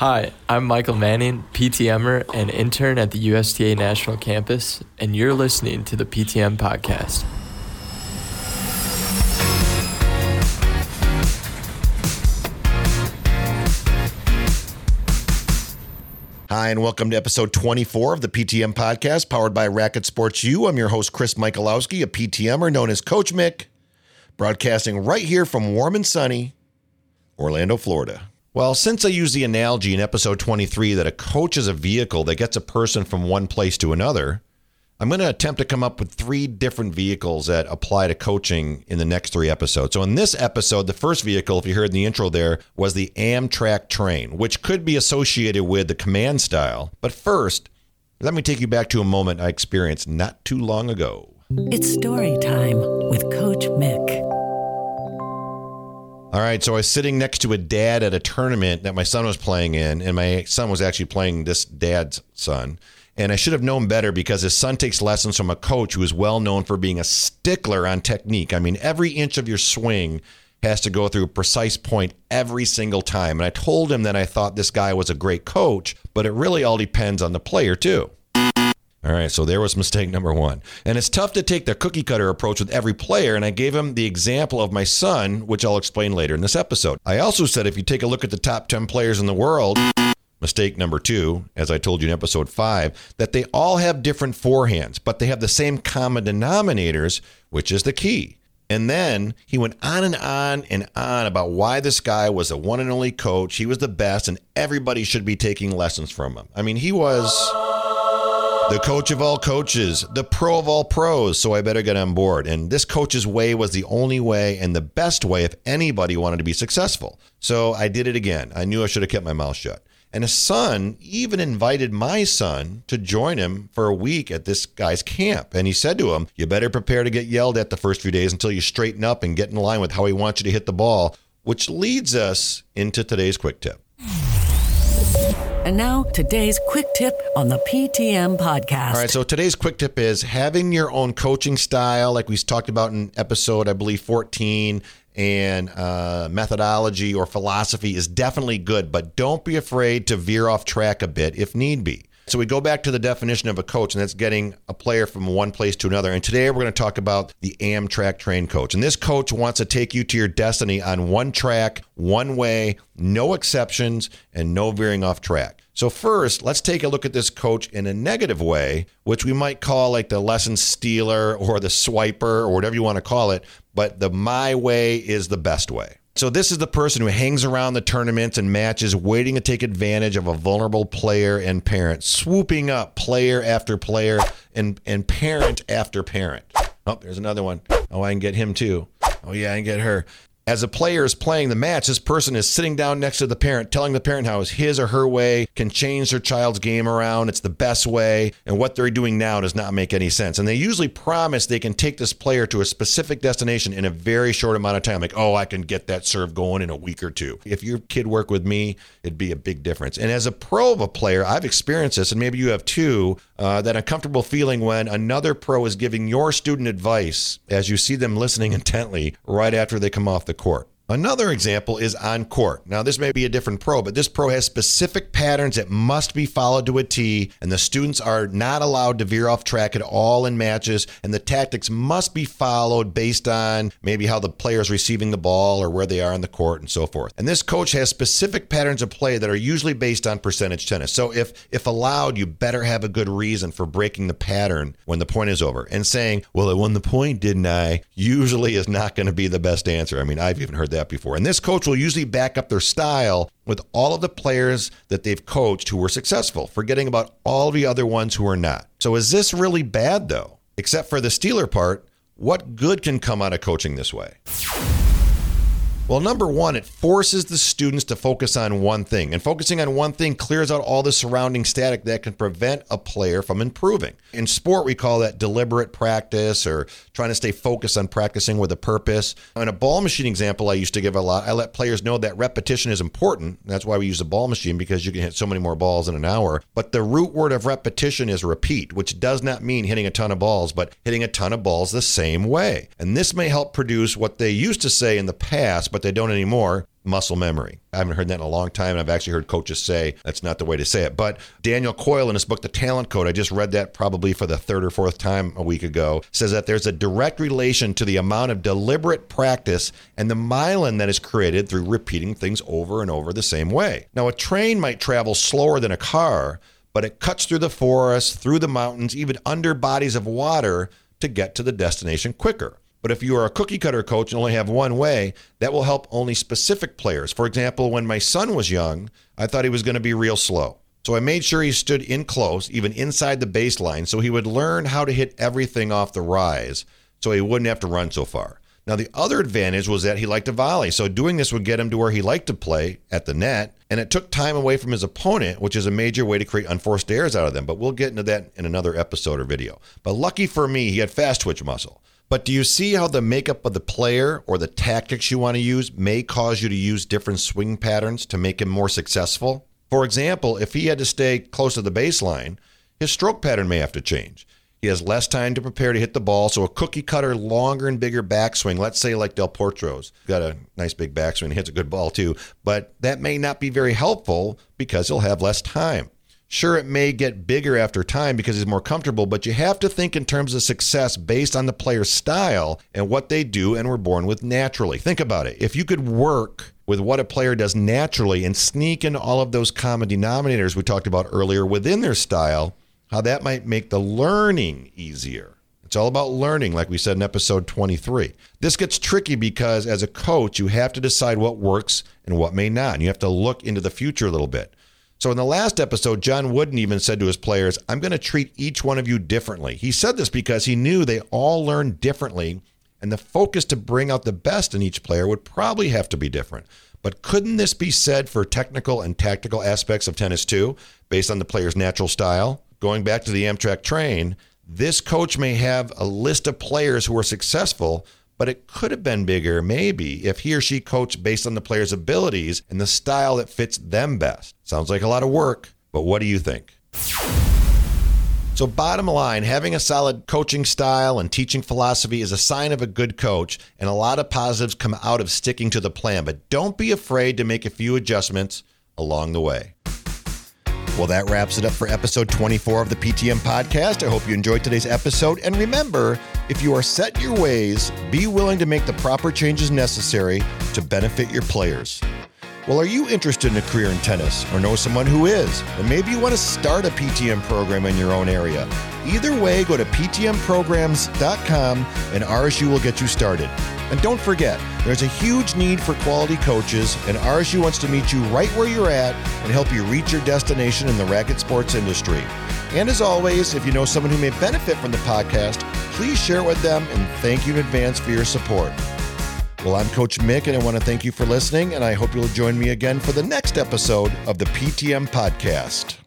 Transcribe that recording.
Hi, I'm Michael Manning, PTMer and intern at the USTA National Campus, and you're listening to the PTM Podcast. Hi, and welcome to episode 24 of the PTM Podcast, powered by Racket Sports U. I'm your host, Chris Michalowski, a PTMer known as Coach Mick, broadcasting right here from warm and sunny Orlando, Florida. Well, since I used the analogy in episode 23 that a coach is a vehicle that gets a person from one place to another, I'm going to attempt to come up with three different vehicles that apply to coaching in the next three episodes. So, in this episode, the first vehicle, if you heard in the intro there, was the Amtrak train, which could be associated with the command style. But first, let me take you back to a moment I experienced not too long ago. It's story time with Coach Mick. All right, so I was sitting next to a dad at a tournament that my son was playing in, and my son was actually playing this dad's son. And I should have known better because his son takes lessons from a coach who is well known for being a stickler on technique. I mean, every inch of your swing has to go through a precise point every single time. And I told him that I thought this guy was a great coach, but it really all depends on the player, too. All right, so there was mistake number one. And it's tough to take the cookie cutter approach with every player, and I gave him the example of my son, which I'll explain later in this episode. I also said if you take a look at the top 10 players in the world, mistake number two, as I told you in episode five, that they all have different forehands, but they have the same common denominators, which is the key. And then he went on and on and on about why this guy was the one and only coach. He was the best, and everybody should be taking lessons from him. I mean, he was the coach of all coaches, the pro of all pros. So I better get on board. And this coach's way was the only way and the best way if anybody wanted to be successful. So I did it again. I knew I should have kept my mouth shut. And his son even invited my son to join him for a week at this guy's camp. And he said to him, You better prepare to get yelled at the first few days until you straighten up and get in line with how he wants you to hit the ball, which leads us into today's quick tip. And now, today's quick tip on the PTM podcast. All right, so today's quick tip is having your own coaching style, like we talked about in episode, I believe, 14, and uh, methodology or philosophy is definitely good, but don't be afraid to veer off track a bit if need be. So we go back to the definition of a coach, and that's getting a player from one place to another. And today we're going to talk about the Amtrak train coach. And this coach wants to take you to your destiny on one track, one way, no exceptions, and no veering off track. So, first, let's take a look at this coach in a negative way, which we might call like the lesson stealer or the swiper or whatever you want to call it. But the my way is the best way. So this is the person who hangs around the tournaments and matches, waiting to take advantage of a vulnerable player and parent, swooping up player after player and, and parent after parent. Oh, there's another one. Oh, I can get him too. Oh, yeah, I can get her. As a player is playing the match, this person is sitting down next to the parent, telling the parent how his or her way can change their child's game around. It's the best way, and what they're doing now does not make any sense. And they usually promise they can take this player to a specific destination in a very short amount of time. Like, oh, I can get that serve going in a week or two. If your kid worked with me, it'd be a big difference. And as a pro of a player, I've experienced this, and maybe you have too, uh, that uncomfortable feeling when another pro is giving your student advice as you see them listening intently right after they come off the court. Another example is on court. Now, this may be a different pro, but this pro has specific patterns that must be followed to a T, and the students are not allowed to veer off track at all in matches, and the tactics must be followed based on maybe how the player is receiving the ball or where they are on the court and so forth. And this coach has specific patterns of play that are usually based on percentage tennis. So if if allowed, you better have a good reason for breaking the pattern when the point is over. And saying, "Well, I won the point, didn't I?" usually is not going to be the best answer. I mean, I've even heard that before. And this coach will usually back up their style with all of the players that they've coached who were successful, forgetting about all the other ones who are not. So is this really bad though? Except for the stealer part, what good can come out of coaching this way? Well, number one, it forces the students to focus on one thing. And focusing on one thing clears out all the surrounding static that can prevent a player from improving. In sport, we call that deliberate practice or trying to stay focused on practicing with a purpose. In a ball machine example, I used to give a lot, I let players know that repetition is important. That's why we use a ball machine because you can hit so many more balls in an hour. But the root word of repetition is repeat, which does not mean hitting a ton of balls, but hitting a ton of balls the same way. And this may help produce what they used to say in the past, but but they don't anymore muscle memory. I haven't heard that in a long time, and I've actually heard coaches say that's not the way to say it. But Daniel Coyle, in his book, The Talent Code, I just read that probably for the third or fourth time a week ago, says that there's a direct relation to the amount of deliberate practice and the myelin that is created through repeating things over and over the same way. Now, a train might travel slower than a car, but it cuts through the forest, through the mountains, even under bodies of water to get to the destination quicker. But if you are a cookie cutter coach and only have one way, that will help only specific players. For example, when my son was young, I thought he was going to be real slow. So I made sure he stood in close, even inside the baseline, so he would learn how to hit everything off the rise so he wouldn't have to run so far. Now, the other advantage was that he liked to volley, so doing this would get him to where he liked to play at the net, and it took time away from his opponent, which is a major way to create unforced errors out of them. But we'll get into that in another episode or video. But lucky for me, he had fast twitch muscle. But do you see how the makeup of the player or the tactics you want to use may cause you to use different swing patterns to make him more successful? For example, if he had to stay close to the baseline, his stroke pattern may have to change. He has less time to prepare to hit the ball, so a cookie cutter, longer and bigger backswing, let's say like Del Potro's, got a nice big backswing, hits a good ball too, but that may not be very helpful because he'll have less time. Sure, it may get bigger after time because he's more comfortable, but you have to think in terms of success based on the player's style and what they do and were born with naturally. Think about it. If you could work with what a player does naturally and sneak in all of those common denominators we talked about earlier within their style, how that might make the learning easier. It's all about learning, like we said in episode 23. This gets tricky because as a coach, you have to decide what works and what may not. And you have to look into the future a little bit. So in the last episode, John Wooden even said to his players, I'm going to treat each one of you differently. He said this because he knew they all learn differently, and the focus to bring out the best in each player would probably have to be different. But couldn't this be said for technical and tactical aspects of tennis too, based on the player's natural style? Going back to the Amtrak train, this coach may have a list of players who are successful, but it could have been bigger, maybe, if he or she coached based on the player's abilities and the style that fits them best. Sounds like a lot of work, but what do you think? So, bottom line, having a solid coaching style and teaching philosophy is a sign of a good coach, and a lot of positives come out of sticking to the plan. But don't be afraid to make a few adjustments along the way. Well, that wraps it up for episode 24 of the PTM podcast. I hope you enjoyed today's episode. And remember, if you are set in your ways, be willing to make the proper changes necessary to benefit your players. Well, are you interested in a career in tennis or know someone who is? Or maybe you want to start a PTM program in your own area. Either way, go to ptmprograms.com and RSU will get you started. And don't forget, there's a huge need for quality coaches, and RSU wants to meet you right where you're at and help you reach your destination in the racket sports industry. And as always, if you know someone who may benefit from the podcast, please share it with them and thank you in advance for your support. Well, I'm Coach Mick, and I want to thank you for listening, and I hope you'll join me again for the next episode of the PTM Podcast.